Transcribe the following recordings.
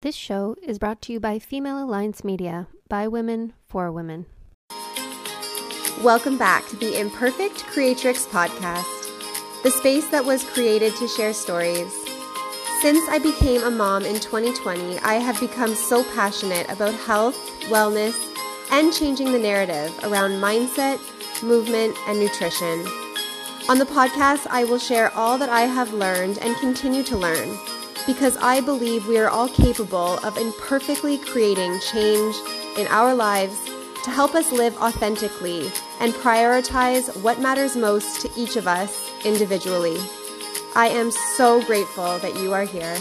This show is brought to you by Female Alliance Media, by women, for women. Welcome back to the Imperfect Creatrix podcast, the space that was created to share stories. Since I became a mom in 2020, I have become so passionate about health, wellness, and changing the narrative around mindset, movement, and nutrition. On the podcast, I will share all that I have learned and continue to learn because I believe we are all capable of imperfectly creating change in our lives to help us live authentically and prioritize what matters most to each of us individually. I am so grateful that you are here.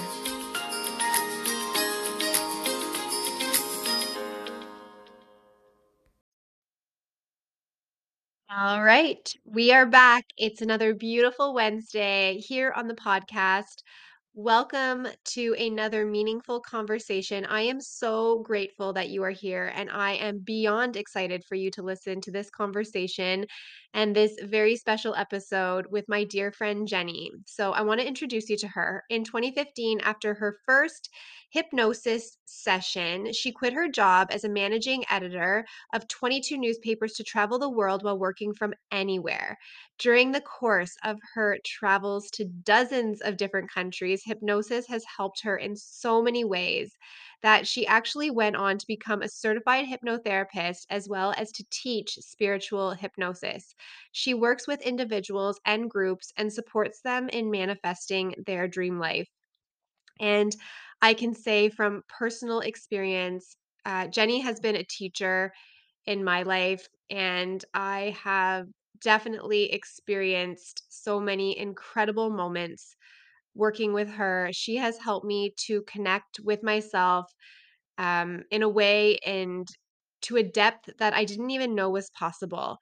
All right, we are back. It's another beautiful Wednesday here on the podcast. Welcome to another meaningful conversation. I am so grateful that you are here, and I am beyond excited for you to listen to this conversation and this very special episode with my dear friend Jenny. So, I want to introduce you to her. In 2015, after her first hypnosis session, she quit her job as a managing editor of 22 newspapers to travel the world while working from anywhere. During the course of her travels to dozens of different countries, hypnosis has helped her in so many ways that she actually went on to become a certified hypnotherapist as well as to teach spiritual hypnosis. She works with individuals and groups and supports them in manifesting their dream life. And I can say from personal experience, uh, Jenny has been a teacher in my life, and I have definitely experienced so many incredible moments working with her. She has helped me to connect with myself um, in a way and to a depth that I didn't even know was possible.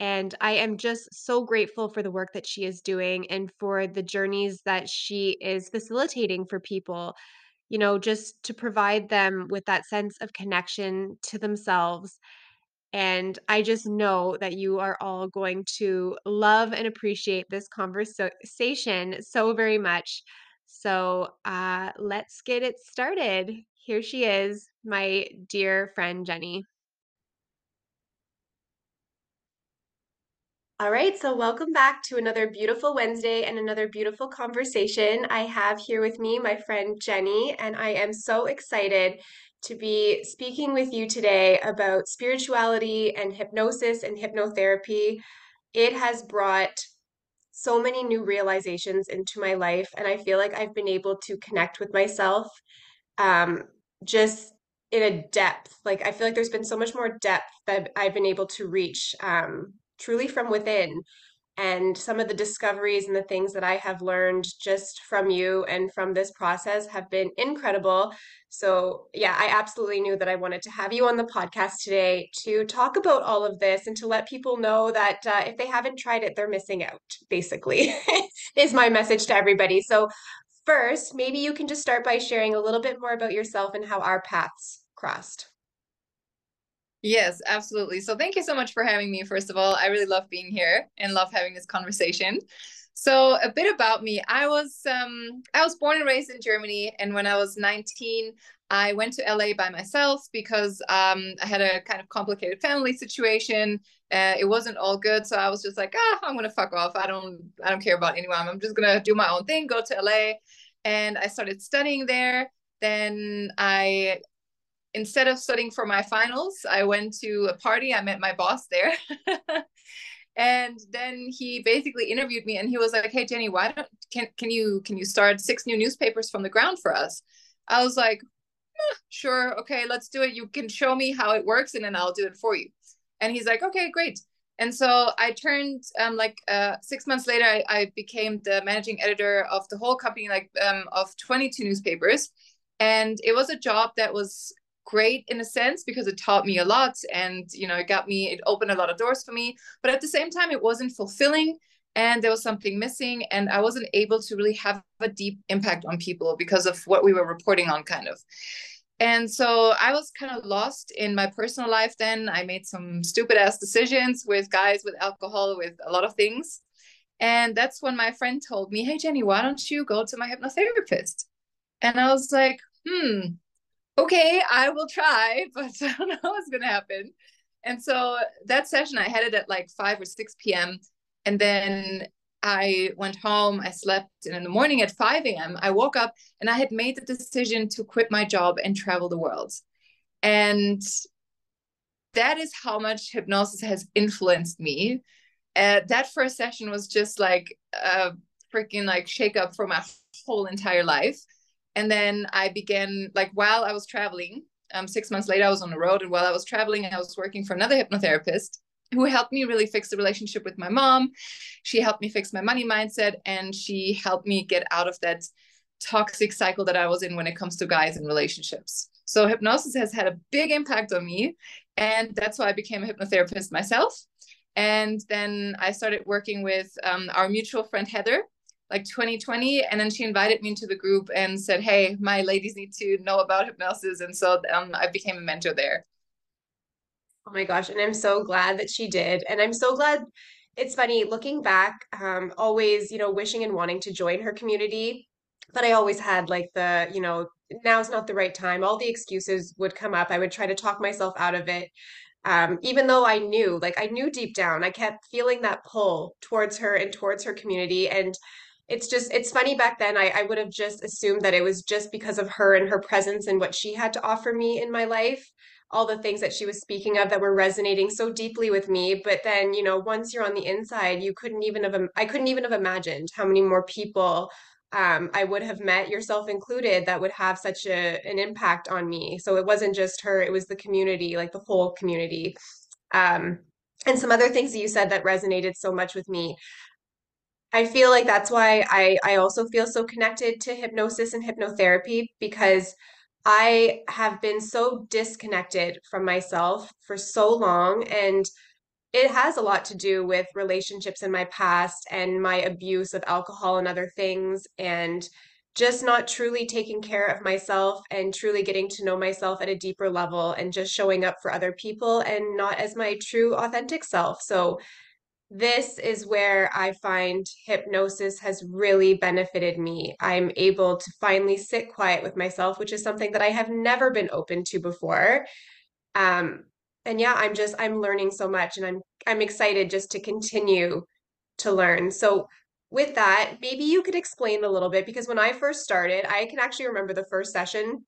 And I am just so grateful for the work that she is doing and for the journeys that she is facilitating for people, you know, just to provide them with that sense of connection to themselves and I just know that you are all going to love and appreciate this conversation so very much. So uh, let's get it started. Here she is, my dear friend Jenny. All right, so welcome back to another beautiful Wednesday and another beautiful conversation. I have here with me my friend Jenny, and I am so excited to be speaking with you today about spirituality and hypnosis and hypnotherapy. It has brought so many new realizations into my life, and I feel like I've been able to connect with myself um, just in a depth. Like, I feel like there's been so much more depth that I've been able to reach um, truly from within and some of the discoveries and the things that I have learned just from you and from this process have been incredible. So, yeah, I absolutely knew that I wanted to have you on the podcast today to talk about all of this and to let people know that uh, if they haven't tried it, they're missing out, basically, is my message to everybody. So, first, maybe you can just start by sharing a little bit more about yourself and how our paths crossed. Yes, absolutely. So thank you so much for having me. First of all, I really love being here and love having this conversation. So a bit about me. I was um I was born and raised in Germany and when I was 19, I went to LA by myself because um I had a kind of complicated family situation. Uh, it wasn't all good, so I was just like, ah, I'm gonna fuck off. I don't I don't care about anyone. I'm just gonna do my own thing, go to LA. And I started studying there. Then I instead of studying for my finals, I went to a party. I met my boss there. and then he basically interviewed me and he was like, Hey Jenny, why don't can can you can you start six new newspapers from the ground for us? I was like, eh, sure, okay, let's do it. You can show me how it works and then I'll do it for you. And he's like, okay, great. And so I turned um, like uh, six months later, I, I, became the managing editor of the whole company, like um, of 22 newspapers. And it was a job that was great in a sense because it taught me a lot and you know it got me it opened a lot of doors for me. But at the same time it wasn't fulfilling and there was something missing and i wasn't able to really have a deep impact on people because of what we were reporting on kind of. And so i was kind of lost in my personal life then. I made some stupid ass decisions with guys with alcohol with a lot of things. And that's when my friend told me hey jenny why don't you go to my hypnotherapist? And i was like hmm okay, I will try, but I don't know what's going to happen. And so that session, I had it at like 5 or 6 p.m. And then I went home, I slept, and in the morning at 5 a.m., I woke up and I had made the decision to quit my job and travel the world. And that is how much hypnosis has influenced me. Uh, that first session was just like a freaking like shake up for my whole entire life. And then I began like while I was traveling, um, six months later, I was on the road, and while I was traveling, I was working for another hypnotherapist who helped me really fix the relationship with my mom. She helped me fix my money mindset, and she helped me get out of that toxic cycle that I was in when it comes to guys and relationships. So hypnosis has had a big impact on me, and that's why I became a hypnotherapist myself. And then I started working with um, our mutual friend Heather, like 2020 and then she invited me into the group and said hey my ladies need to know about hypnosis and so um, i became a mentor there oh my gosh and i'm so glad that she did and i'm so glad it's funny looking back um, always you know wishing and wanting to join her community but i always had like the you know now's not the right time all the excuses would come up i would try to talk myself out of it um, even though I knew, like I knew deep down, I kept feeling that pull towards her and towards her community. And it's just it's funny back then I, I would have just assumed that it was just because of her and her presence and what she had to offer me in my life all the things that she was speaking of that were resonating so deeply with me but then you know once you're on the inside you couldn't even have i couldn't even have imagined how many more people um, i would have met yourself included that would have such a, an impact on me. So it wasn't just her it was the community like the whole community. Um, and some other things that you said that resonated so much with me I feel like that's why I, I also feel so connected to hypnosis and hypnotherapy because I have been so disconnected from myself for so long. And it has a lot to do with relationships in my past and my abuse of alcohol and other things, and just not truly taking care of myself and truly getting to know myself at a deeper level and just showing up for other people and not as my true authentic self. So, this is where I find hypnosis has really benefited me. I'm able to finally sit quiet with myself, which is something that I have never been open to before. Um, and yeah, I'm just I'm learning so much, and I'm I'm excited just to continue to learn. So with that, maybe you could explain a little bit because when I first started, I can actually remember the first session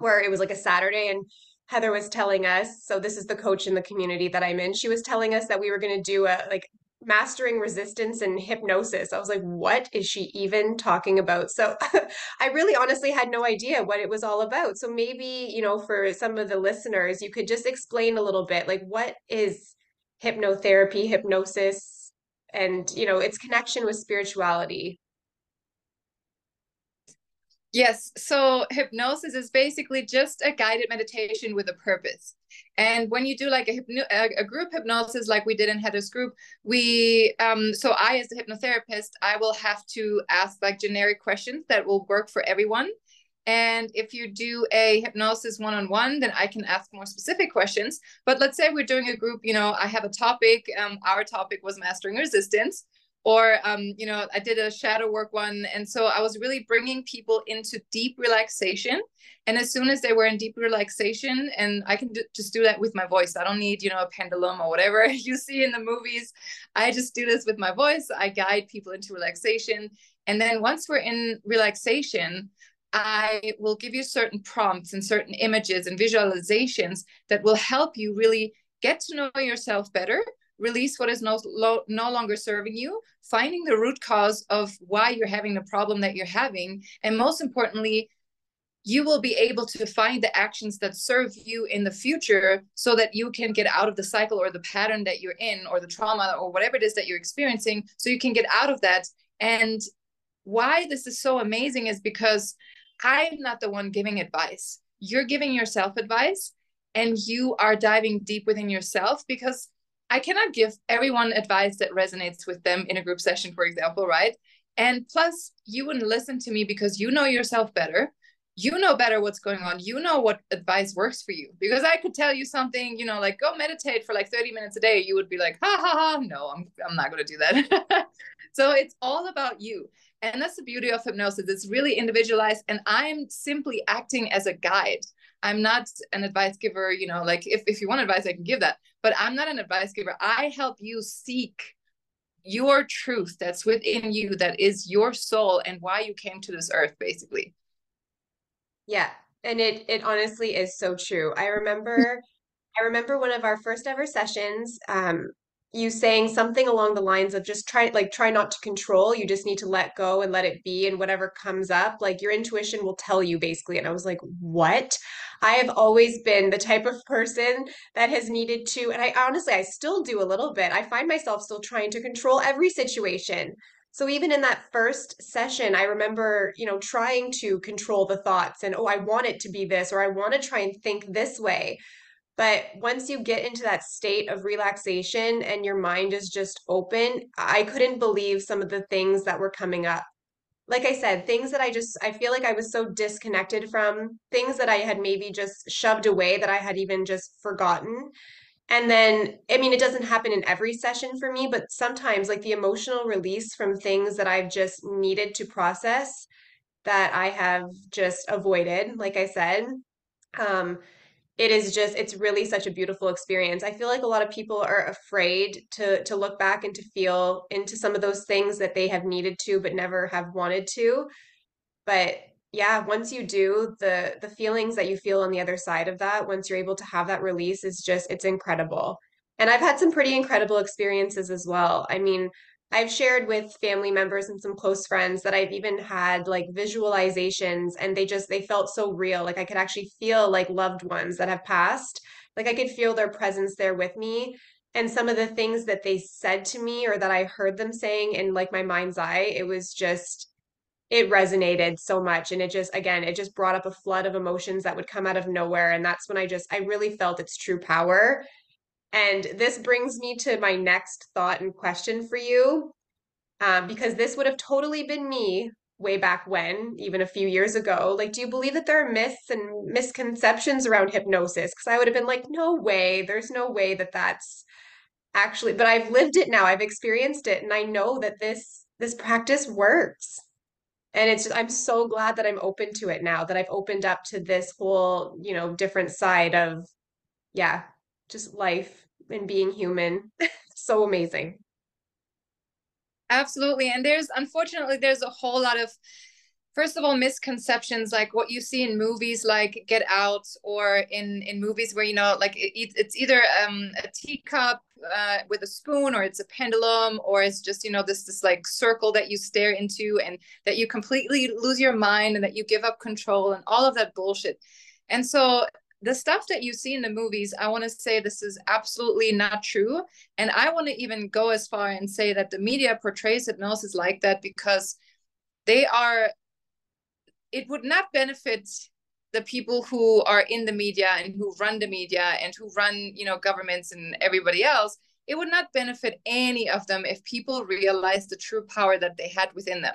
where it was like a Saturday and Heather was telling us, so this is the coach in the community that I'm in. She was telling us that we were going to do a like mastering resistance and hypnosis. I was like, what is she even talking about? So I really honestly had no idea what it was all about. So maybe, you know, for some of the listeners, you could just explain a little bit like what is hypnotherapy, hypnosis, and, you know, its connection with spirituality. Yes. So hypnosis is basically just a guided meditation with a purpose. And when you do like a, hypno- a, group hypnosis, like we did in Heather's group, we, um, so I, as a hypnotherapist, I will have to ask like generic questions that will work for everyone. And if you do a hypnosis one on one, then I can ask more specific questions. But let's say we're doing a group, you know, I have a topic. Um, our topic was mastering resistance or um, you know i did a shadow work one and so i was really bringing people into deep relaxation and as soon as they were in deep relaxation and i can do, just do that with my voice i don't need you know a pendulum or whatever you see in the movies i just do this with my voice i guide people into relaxation and then once we're in relaxation i will give you certain prompts and certain images and visualizations that will help you really get to know yourself better release what is no, lo, no longer serving you, finding the root cause of why you're having the problem that you're having, and most importantly, you will be able to find the actions that serve you in the future so that you can get out of the cycle or the pattern that you're in or the trauma or whatever it is that you're experiencing so you can get out of that. And why this is so amazing is because i'm not the one giving advice. You're giving yourself advice and you are diving deep within yourself because I cannot give everyone advice that resonates with them in a group session, for example, right? And plus, you wouldn't listen to me because you know yourself better. You know better what's going on. You know what advice works for you. Because I could tell you something, you know, like go meditate for like 30 minutes a day. You would be like, ha ha ha, no, I'm, I'm not going to do that. so it's all about you. And that's the beauty of hypnosis. It's really individualized. And I'm simply acting as a guide. I'm not an advice giver, you know, like if, if you want advice, I can give that, but I'm not an advice giver. I help you seek your truth that's within you, that is your soul and why you came to this earth, basically. Yeah. And it it honestly is so true. I remember I remember one of our first ever sessions, um, you saying something along the lines of just try like try not to control you just need to let go and let it be and whatever comes up like your intuition will tell you basically. And i was like what? I have always been the type of person that has needed to and i honestly i still do a little bit. I find myself still trying to control every situation. So even in that first session i remember you know trying to control the thoughts and oh i want it to be this or i want to try and think this way but once you get into that state of relaxation and your mind is just open, I couldn't believe some of the things that were coming up. Like I said, things that I just, I feel like I was so disconnected from, things that I had maybe just shoved away that I had even just forgotten. And then, I mean, it doesn't happen in every session for me, but sometimes like the emotional release from things that I've just needed to process that I have just avoided, like I said. Um, it is just it's really such a beautiful experience. I feel like a lot of people are afraid to to look back and to feel into some of those things that they have needed to but never have wanted to. But yeah once you do the the feelings that you feel on the other side of that once you're able to have that release is just it's incredible. And i've had some pretty incredible experiences as well. I mean I've shared with family members and some close friends that I've even had like visualizations and they just they felt so real. Like I could actually feel like loved ones that have passed. Like I could feel their presence there with me. And some of the things that they said to me or that I heard them saying in like my mind's eye, it was just it resonated so much and it just again it just brought up a flood of emotions that would come out of nowhere and that's when i just i really felt its true power and this brings me to my next thought and question for you, um, because this would have totally been me way back when, even a few years ago. Like, do you believe that there are myths and misconceptions around hypnosis? Because I would have been like, no way, there's no way that that's actually, but I've lived it now, I've experienced it, and I know that this this practice works. And it's just, I'm so glad that I'm open to it now, that I've opened up to this whole, you know, different side of, yeah, just life and being human. so amazing. Absolutely. And there's unfortunately there's a whole lot of first of all misconceptions like what you see in movies like Get Out or in in movies where you know like it, it's either um, a teacup uh, with a spoon or it's a pendulum or it's just you know this this like circle that you stare into and that you completely lose your mind and that you give up control and all of that bullshit. And so the stuff that you see in the movies, I want to say this is absolutely not true. And I want to even go as far and say that the media portrays hypnosis like that because they are, it would not benefit the people who are in the media and who run the media and who run, you know, governments and everybody else. It would not benefit any of them if people realized the true power that they had within them.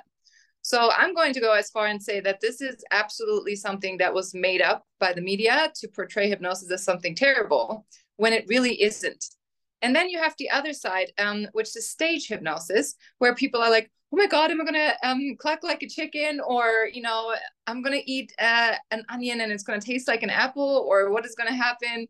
So I'm going to go as far and say that this is absolutely something that was made up by the media to portray hypnosis as something terrible when it really isn't. And then you have the other side, um, which is stage hypnosis, where people are like, oh my God, am I to um, cluck like a chicken? Or, you know, I'm to eat uh, an onion and it's to taste like an apple, or what is to happen?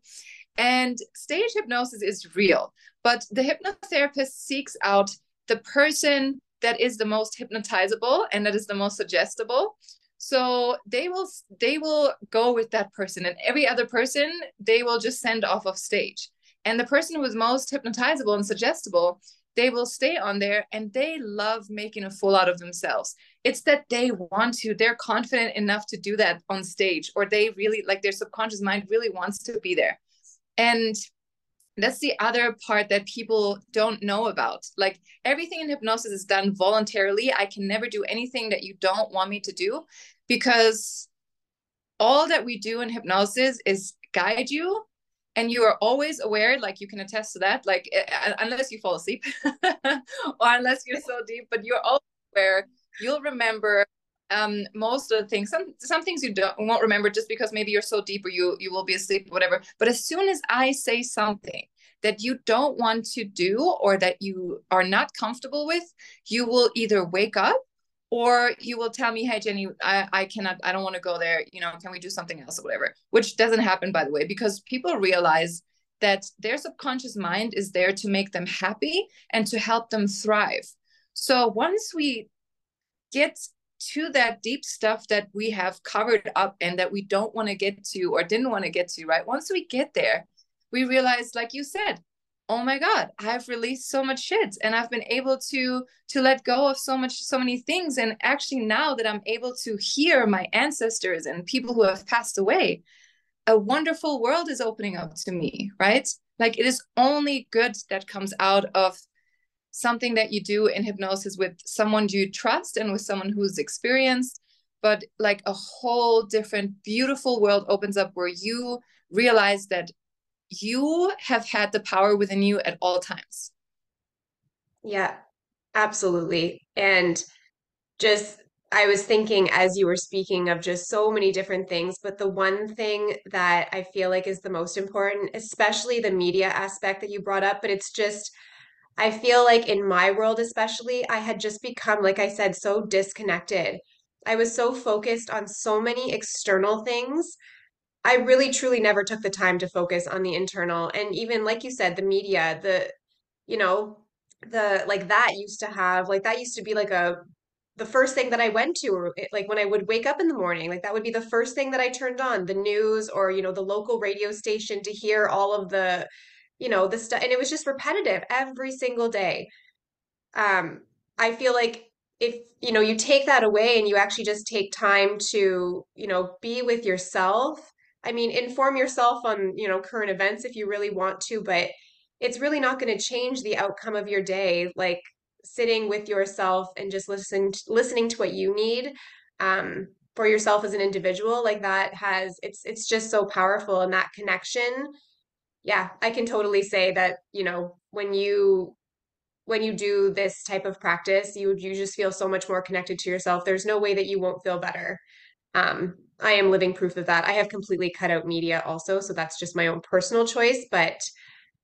And stage hypnosis is real, but the hypnotherapist seeks out the person that is the most hypnotizable and that is the most suggestible. So they will they will go with that person and every other person they will just send off of stage. And the person who is most hypnotizable and suggestible they will stay on there and they love making a fool out of themselves. It's that they want to they're confident enough to do that on stage or they really like their subconscious mind really wants to be there. And that's the other part that people don't know about. Like everything in hypnosis is done voluntarily. I can never do anything that you don't want me to do because all that we do in hypnosis is guide you and you are always aware like you can attest to that like uh, unless you fall asleep or unless you're so deep but you're always aware. You'll remember um most of the things some some things you don't won't remember just because maybe you're so deep or you you will be asleep whatever. But as soon as i say something that you don't want to do or that you are not comfortable with you will either wake up or you will tell me hey jenny i, I cannot i don't want to go there. You know can we do something else or whatever? Which doesn't happen by the way because people realize that their subconscious mind is there to make them happy and to help them thrive. So once we get to that deep stuff that we have covered up and that we don't want to get to or didn't want to get to right? Once we get there we realize like you said oh my god i've released so much shit and i've been able to to let go of so much so many things. And actually now that i'm able to hear my ancestors and people who have passed away a wonderful world is opening up to me right? Like it is only good that comes out of something that you do in hypnosis with someone you trust and with someone who's experienced but like a whole different beautiful world opens up where you realize that you have had the power within you at all times. Yeah, absolutely. And just, I was thinking as you were speaking of just so many different things, but the one thing that I feel like is the most important, especially the media aspect that you brought up, but it's just, I feel like in my world, especially, I had just become, like I said, so disconnected. I was so focused on so many external things I really truly never took the time to focus on the internal and even like you said the media the you know the like that used to have like that used to be like a the first thing that I went to or like when I would wake up in the morning like that would be the first thing that I turned on the news or you know the local radio station to hear all of the you know the stuff and it was just repetitive every single day um I feel like if you know you take that away and you actually just take time to you know be with yourself I mean, inform yourself on, you know, current events if you really want to, but it's really not going to change the outcome of your day. Like sitting with yourself and just listening listening to what you need um, for yourself as an individual, like that has it's it's just so powerful and that connection. Yeah, I can totally say that, you know, when you when you do this type of practice, you you just feel so much more connected to yourself. There's no way that you won't feel better. Um, I am living proof of that. I have completely cut out media also, so that's just my own personal choice. But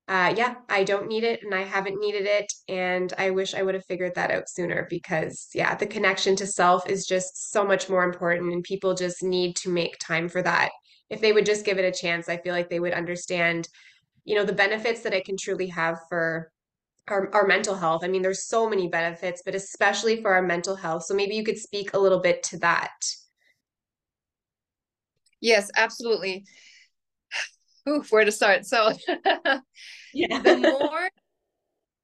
uh, yeah, I don't need it and I haven't needed it. And I wish I would have figured that out sooner because, yeah, the connection to self is just so much more important. And people just need to make time for that. If they would just give it a chance, I feel like they would understand, you know, the benefits that it can truly have for our, our mental health. I mean, there's so many benefits, but especially for our mental health. So maybe you could speak a little bit to that. Yes, absolutely. Ooh, where to start? So yeah. the more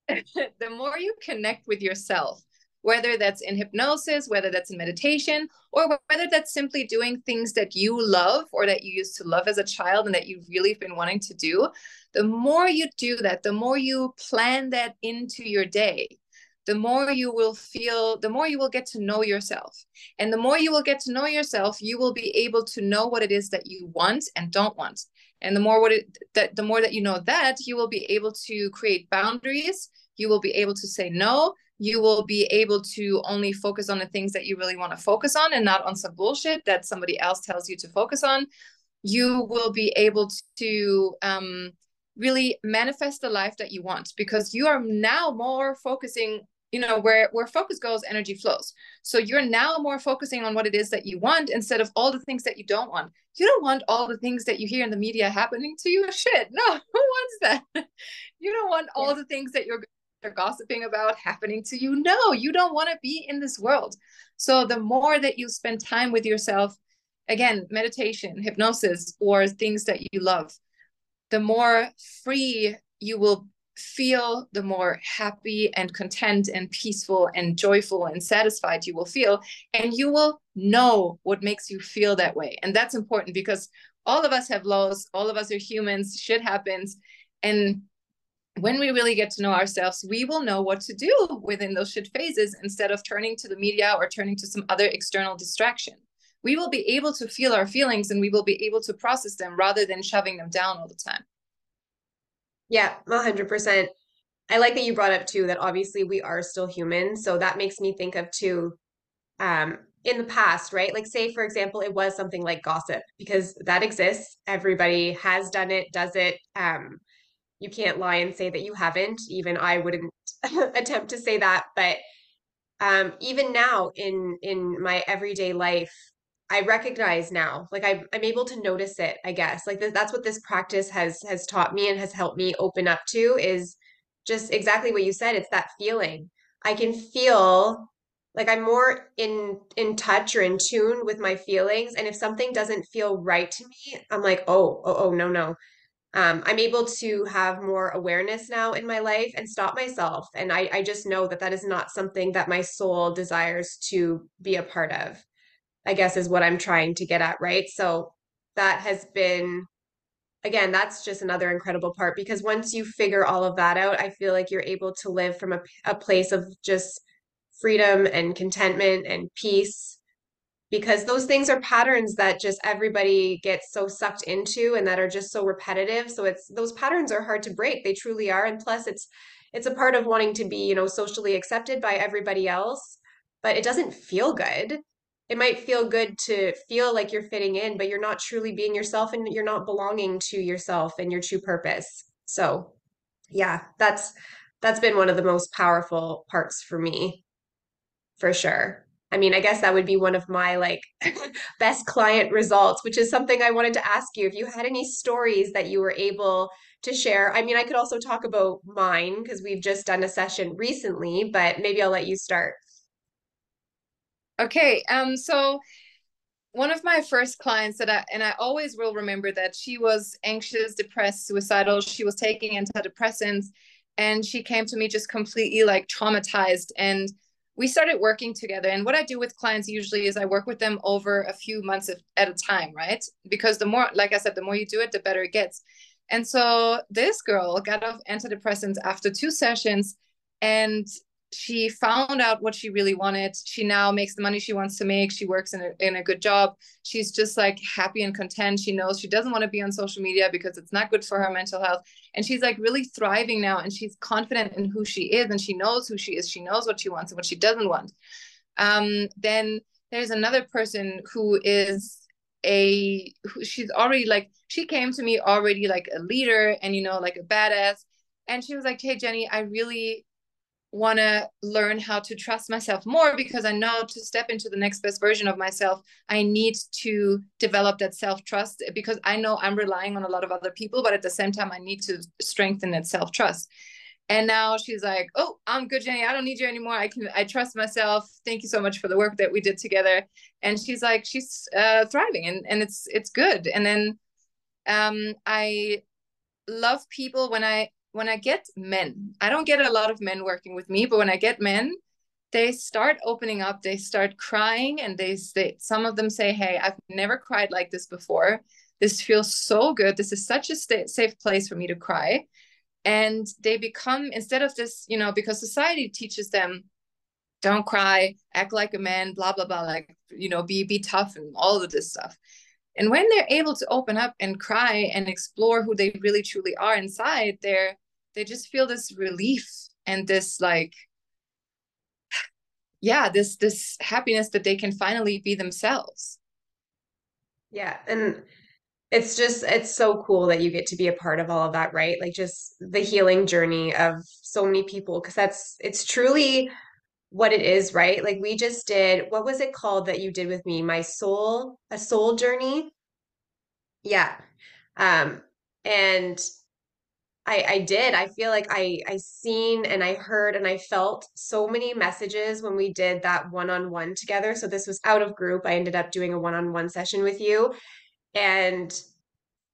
the more you connect with yourself, whether that's in hypnosis, whether that's in meditation, or whether that's simply doing things that you love or that you used to love as a child and that you've really been wanting to do, the more you do that, the more you plan that into your day, the more you will feel, the more you will get to know yourself. And the more you will get to know yourself, you will be able to know what it is that you want and don't want. And the more what it that the more that you know that, you will be able to create boundaries. You will be able to say no. You will be able to only focus on the things that you really want to focus on and not on some bullshit that somebody else tells you to focus on. You will be able to um, really manifest the life that you want because you are now more focusing you know where where focus goes energy flows. So you're now more focusing on what it is that you want instead of all the things that you don't want. You don't want all the things that you hear in the media happening to you? Shit no who wants that? You don't want all the things that you're are gossiping about happening to you no you don't want to be in this world so the more that you spend time with yourself again meditation hypnosis or things that you love the more free you will feel, the more happy and content and peaceful and joyful and satisfied you will feel. And you will know what makes you feel that way. And that's important because all of us have lows, all of us are humans, shit happens. And when we really get to know ourselves, we will know what to do within those shit phases instead of turning to the media or turning to some other external distraction. We will be able to feel our feelings and we will be able to process them rather than shoving them down all the time. Yeah, 100%. I like that you brought up too that obviously we are still human. So that makes me think of too, um, in the past, right? Like, say, for example, it was something like gossip because that exists. Everybody has done it, does it. Um, you can't lie and say that you haven't. Even I wouldn't attempt to say that. But um, even now in in my everyday life, I recognize now, like I, I'm able to notice it. I guess like th- that's what this practice has has taught me and has helped me open up to is just exactly what you said. It's that feeling. I can feel like I'm more in in touch or in tune with my feelings, and if something doesn't feel right to me, I'm like, oh, oh, oh, no, no um, I'm able to have more awareness now in my life and stop myself. And I, I just know that that is not something that my soul desires to be a part of, I guess is what I'm trying to get at, right? So that has been, again, that's just another incredible part because once you figure all of that out, I feel like you're able to live from a, a place of just freedom and contentment and peace because those things are patterns that just everybody gets so sucked into and that are just so repetitive. So it's those patterns are hard to break. They truly are. And plus it's it's a part of wanting to be you know socially accepted by everybody else but it doesn't feel good. It might feel good to feel like you're fitting in but you're not truly being yourself and you're not belonging to yourself and your true purpose. So yeah that's that's been one of the most powerful parts for me for sure I mean, I guess that would be one of my like best client results, which is something I wanted to ask you if you had any stories that you were able to share. I mean, I could also talk about mine because we've just done a session recently, but maybe I'll let you start. Okay, um, so one of my first clients that I and I always will remember that she was anxious, depressed, suicidal. She was taking antidepressants, and she came to me just completely like traumatized and we started working together. And what I do with clients usually is I work with them over a few months at a time, right? Because the more, like I said, the more you do it, the better it gets. And so this girl got off antidepressants after two sessions and she found out what she really wanted. She now makes the money she wants to make. She works in a, in a good job. She's just like happy and content. She knows she doesn't want to be on social media because it's not good for her mental health. And she's like really thriving now and she's confident in who she is and she knows who she is. She knows what she wants and what she doesn't want. Um, then there's another person who is a who she's already like she came to me already like a leader and you know like a badass and she was like hey jenny i really want to learn how to trust myself more because I know to step into the next best version of myself, I need to develop that self trust because I know I'm relying on a lot of other people, but at the same time, I need to strengthen that self trust. And now she's like, "Oh, I'm good, Jenny. I don't need you anymore. I can. I trust myself. Thank you so much for the work that we did together." And she's like, she's uh, thriving, and and it's it's good. And then, um, I love people when I when I get men, I don't get a lot of men working with me, but when I get men, they start opening up, they start crying, and they say, some of them say, Hey, I've never cried like this before. This feels so good. This is such a st- safe place for me to cry. And they become, instead of this, you know, because society teaches them, don't cry, act like a man, blah, blah, blah, like, you know, be, be tough and all of this stuff. And when they're able to open up and cry and explore who they really truly are inside, they're they just feel this relief and this like yeah, this this happiness that they can finally be themselves. Yeah, and it's just it's so cool that you get to be a part of all of that, right? Like just the healing journey of so many people because that's it's truly what it is, right? Like we just did, what was it called that you did with me? My soul, a soul journey. Yeah. Um, and I, I did. I feel like I I seen and I heard and I felt so many messages when we did that one-on-one together. So this was out of group. I ended up doing a one-on-one session with you. And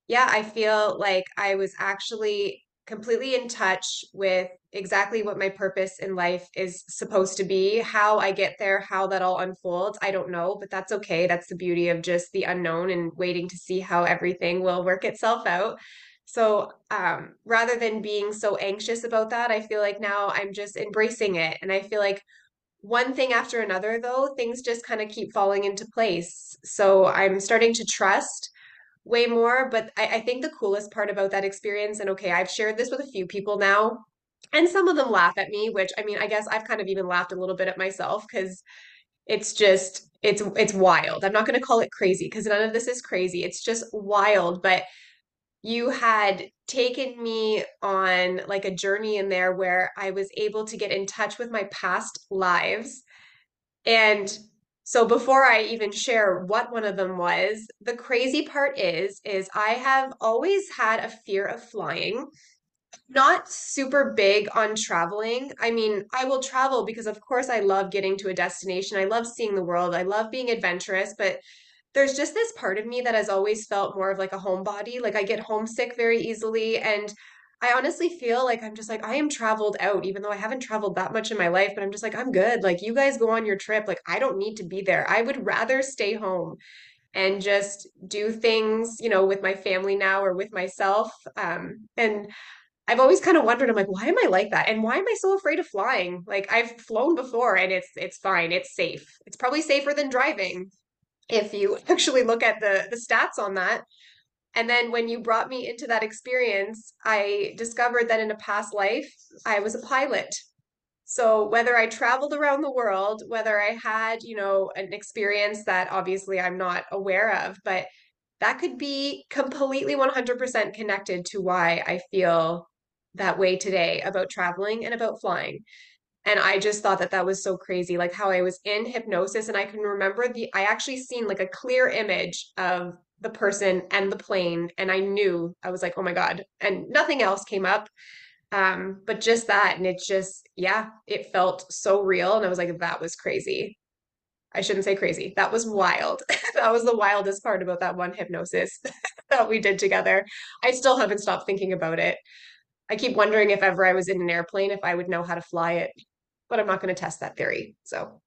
yeah, I feel like I was actually completely in touch with exactly what my purpose in life is supposed to be. How I get there, how that all unfolds, I don't know, but that's okay. That's the beauty of just the unknown and waiting to see how everything will work itself out. So, um, rather than being so anxious about that, I feel like now I'm just embracing it. And I feel like one thing after another, though, things just kind of keep falling into place. So I'm starting to trust way more. But I, I think the coolest part about that experience, and okay, I've shared this with a few people now, and some of them laugh at me, which I mean, I guess I've kind of even laughed a little bit at myself because it's just it's it's wild. I'm not going to call it crazy because none of this is crazy. It's just wild, but you had taken me on like a journey in there where I was able to get in touch with my past lives And so before I even share what one of them was, the crazy part is is I have always had a fear of flying. Not super big on traveling. I mean, I will travel because of course I love getting to a destination. I love seeing the world. I love being adventurous, but there's just this part of me that has always felt more of like a homebody. Like I get homesick very easily. And I honestly feel like I'm just like, I am traveled out, even though I haven't traveled that much in my life, but I'm just like, I'm good. Like, you guys go on your trip. Like, I don't need to be there. I would rather stay home and just do things, you know, with my family now or with myself. Um, and I've always kind of wondered, I'm like, why am I like that? And why am I so afraid of flying? Like, I've flown before and it's it's fine. It's safe. It's probably safer than driving if you actually look at the the stats on that. And then when you brought me into that experience, I discovered that in a past life, I was a pilot. So whether I traveled around the world, whether I had, you know, an experience that obviously I'm not aware of, but that could be completely 100% connected to why I feel that way today about traveling and about flying. And I just thought that that was so crazy, like how I was in hypnosis and I can remember the, I actually seen like a clear image of the person and the plane. And I knew, I was like, oh my God. And nothing else came up. Um, but just that. And it just, yeah, it felt so real. And I was like, that was crazy. I shouldn't say crazy. That was wild. that was the wildest part about that one hypnosis that we did together. I still haven't stopped thinking about it. I keep wondering if ever I was in an airplane, if I would know how to fly it but I'm not going to test that theory. So,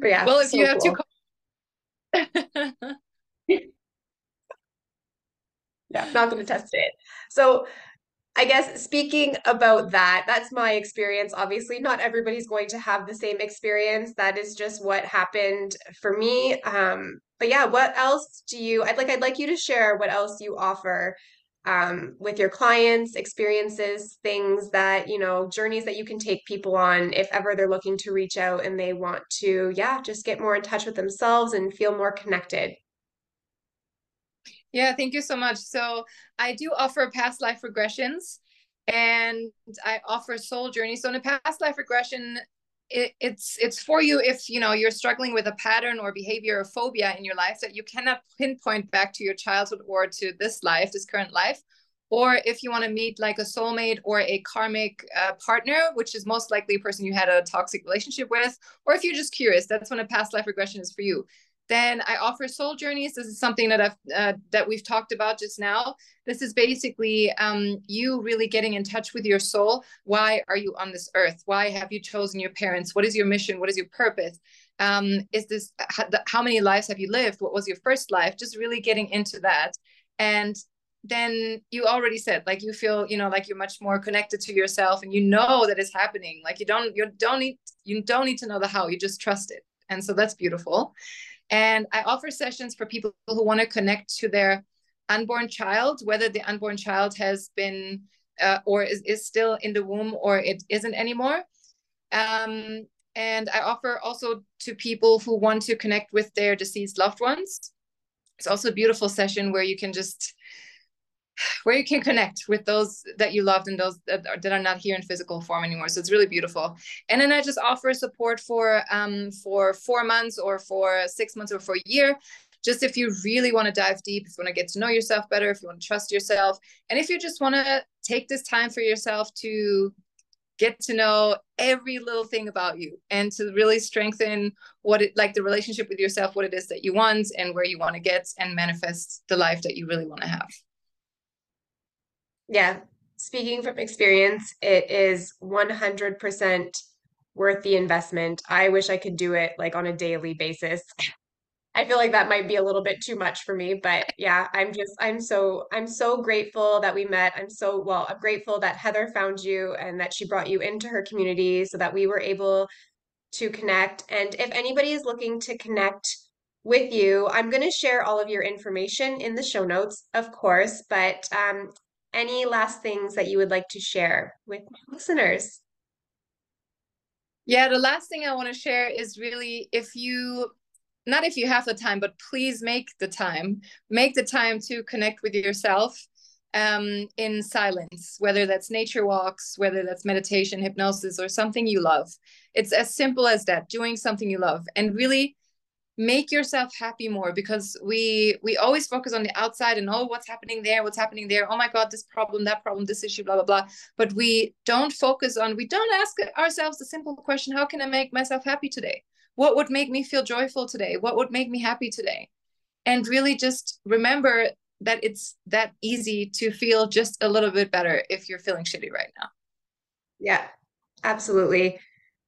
but yeah. Well, if so you have cool. to. yeah, not going to test it. So, I guess speaking about that, that's my experience. Obviously, not everybody's going to have the same experience. That is just what happened for me. Um, but yeah, what else do you? I'd like. I'd like you to share what else you offer um, with your clients, experiences, things that, you know, journeys that you can take people on if ever they're looking to reach out and they want to, yeah, just get more in touch with themselves and feel more connected. Yeah, thank you so much. So I do offer past life regressions and I offer soul journeys. So in a past life regression, it, it's it's for you if you know you're struggling with a pattern or behavior or phobia in your life that you cannot pinpoint back to your childhood or to this life this current life. Or if you want to meet like a soulmate or a karmic uh, partner which is most likely a person you had a toxic relationship with or if you're just curious that's when a past life regression is for you then I offer soul journeys. This is something that I've uh, that we've talked about just now. This is basically um, you really getting in touch with your soul. Why are you on this earth? Why have you chosen your parents? What is your mission? What is your purpose? Um, is this how, how many lives have you lived? What was your first life? Just really getting into that, and then you already said like you feel you know like you're much more connected to yourself and you know that it's happening like you don't you don't need you don't need to know the how you just trust it and so that's beautiful and I offer sessions for people who want to connect to their unborn child, whether the unborn child has been uh, or is, is still in the womb or it isn't anymore. Um, and I offer also to people who want to connect with their deceased loved ones. It's also a beautiful session where you can just where you can connect with those that you loved and those that are, that are not here in physical form anymore. So it's really beautiful. And then I just offer support for um for four months or for six months or for a year. Just if you really want to dive deep, if you want to get to know yourself better, if you want to trust yourself, and if you just want to take this time for yourself to get to know every little thing about you and to really strengthen what it like the relationship with yourself, what it is that you want and where you want to get and manifest the life that you really want to have. Yeah, speaking from experience, it is 100% worth the investment. I wish I could do it like on a daily basis. I feel like that might be a little bit too much for me, but yeah, I'm just I'm so I'm so grateful that we met. I'm so well, I'm grateful that Heather found you and that she brought you into her community so that we were able to connect. And if anybody is looking to connect with you, I'm going to share all of your information in the show notes, of course, but um, any last things that you would like to share with listeners? Yeah, the last thing I want to share is really if you not if you have the time, but please make the time. Make the time to connect with yourself. um, in silence, whether that's nature walks, whether that's meditation, hypnosis, or something you love. It's as simple as that, doing something you love and really make yourself happy more because we we always focus on the outside and oh what's happening there? What's happening there? Oh my god this problem that problem this issue blah blah blah. But we don't focus on we don't ask ourselves the simple question how can i make myself happy today? What would make me feel joyful today? What would make me happy today? And really just remember that it's that easy to feel just a little bit better if you're feeling shitty right now. Yeah absolutely.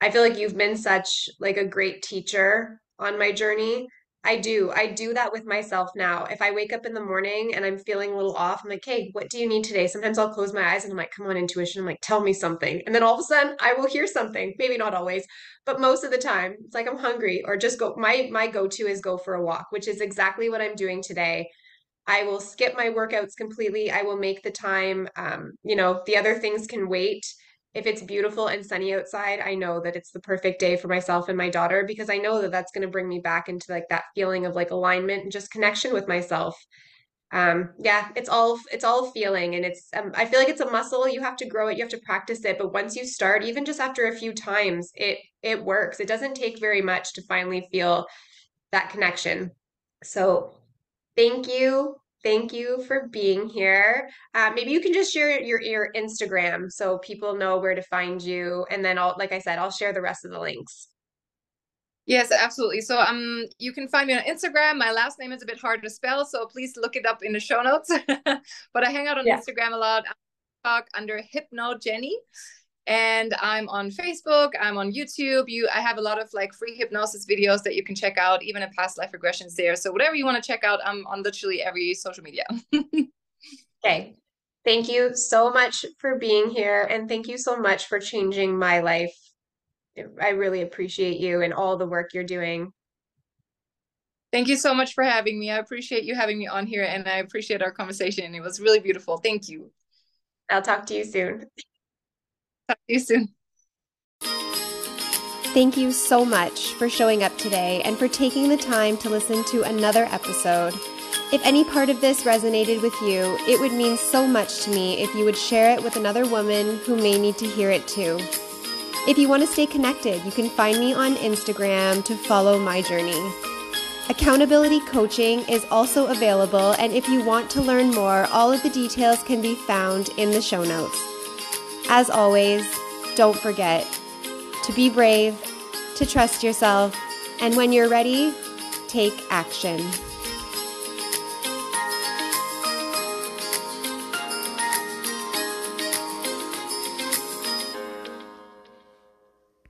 I feel like you've been such like a great teacher on my journey. I do. I do that with myself now. If I wake up in the morning and I'm feeling a little off, I'm like, hey, what do you need today? Sometimes I'll close my eyes and I'm like, come on, intuition. I'm like, tell me something. And then all of a sudden I will hear something. Maybe not always, but most of the time it's like I'm hungry or just go. My my go-to is go for a walk, which is exactly what I'm doing today. I will skip my workouts completely. I will make the time. Um, you know, the other things can wait if it's beautiful and sunny outside, I know that it's the perfect day for myself and my daughter because I know that that's going to bring me back into like that feeling of like alignment and just connection with myself. Um, yeah, it's all it's all feeling, and it's um, I feel like it's a muscle. You have to grow it, you have to practice it. But once you start, even just after a few times, it it works. It doesn't take very much to finally feel that connection. So, thank you thank you for being here. Uh, maybe you can just share your your Instagram so people know where to find you, and then I'll, like I said, I'll share the rest of the links. Yes, absolutely. So um, you can find me on Instagram. My last name is a bit hard to spell, so please look it up in the show notes. but I hang out on yeah. Instagram a lot. I talk under Hypno Jenny and I'm on Facebook, I'm on YouTube. You I have a lot of like free hypnosis videos that you can check out, even a past life regressions there. So whatever you want to check out, I'm on literally every social media. okay. Thank you so much for being here and thank you so much for changing my life. I really appreciate you and all the work you're doing. Thank you so much for having me. I appreciate you having me on here and I appreciate our conversation. It was really beautiful. Thank you. I'll talk to you soon. Talk to you soon. Thank you so much for showing up today and for taking the time to listen to another episode. If any part of this resonated with you, it would mean so much to me if you would share it with another woman who may need to hear it too. If you want to stay connected, you can find me on Instagram to follow my journey. Accountability coaching is also available, and if you want to learn more, all of the details can be found in the show notes. As always, don't forget to be brave, to trust yourself, and when you're ready, take action.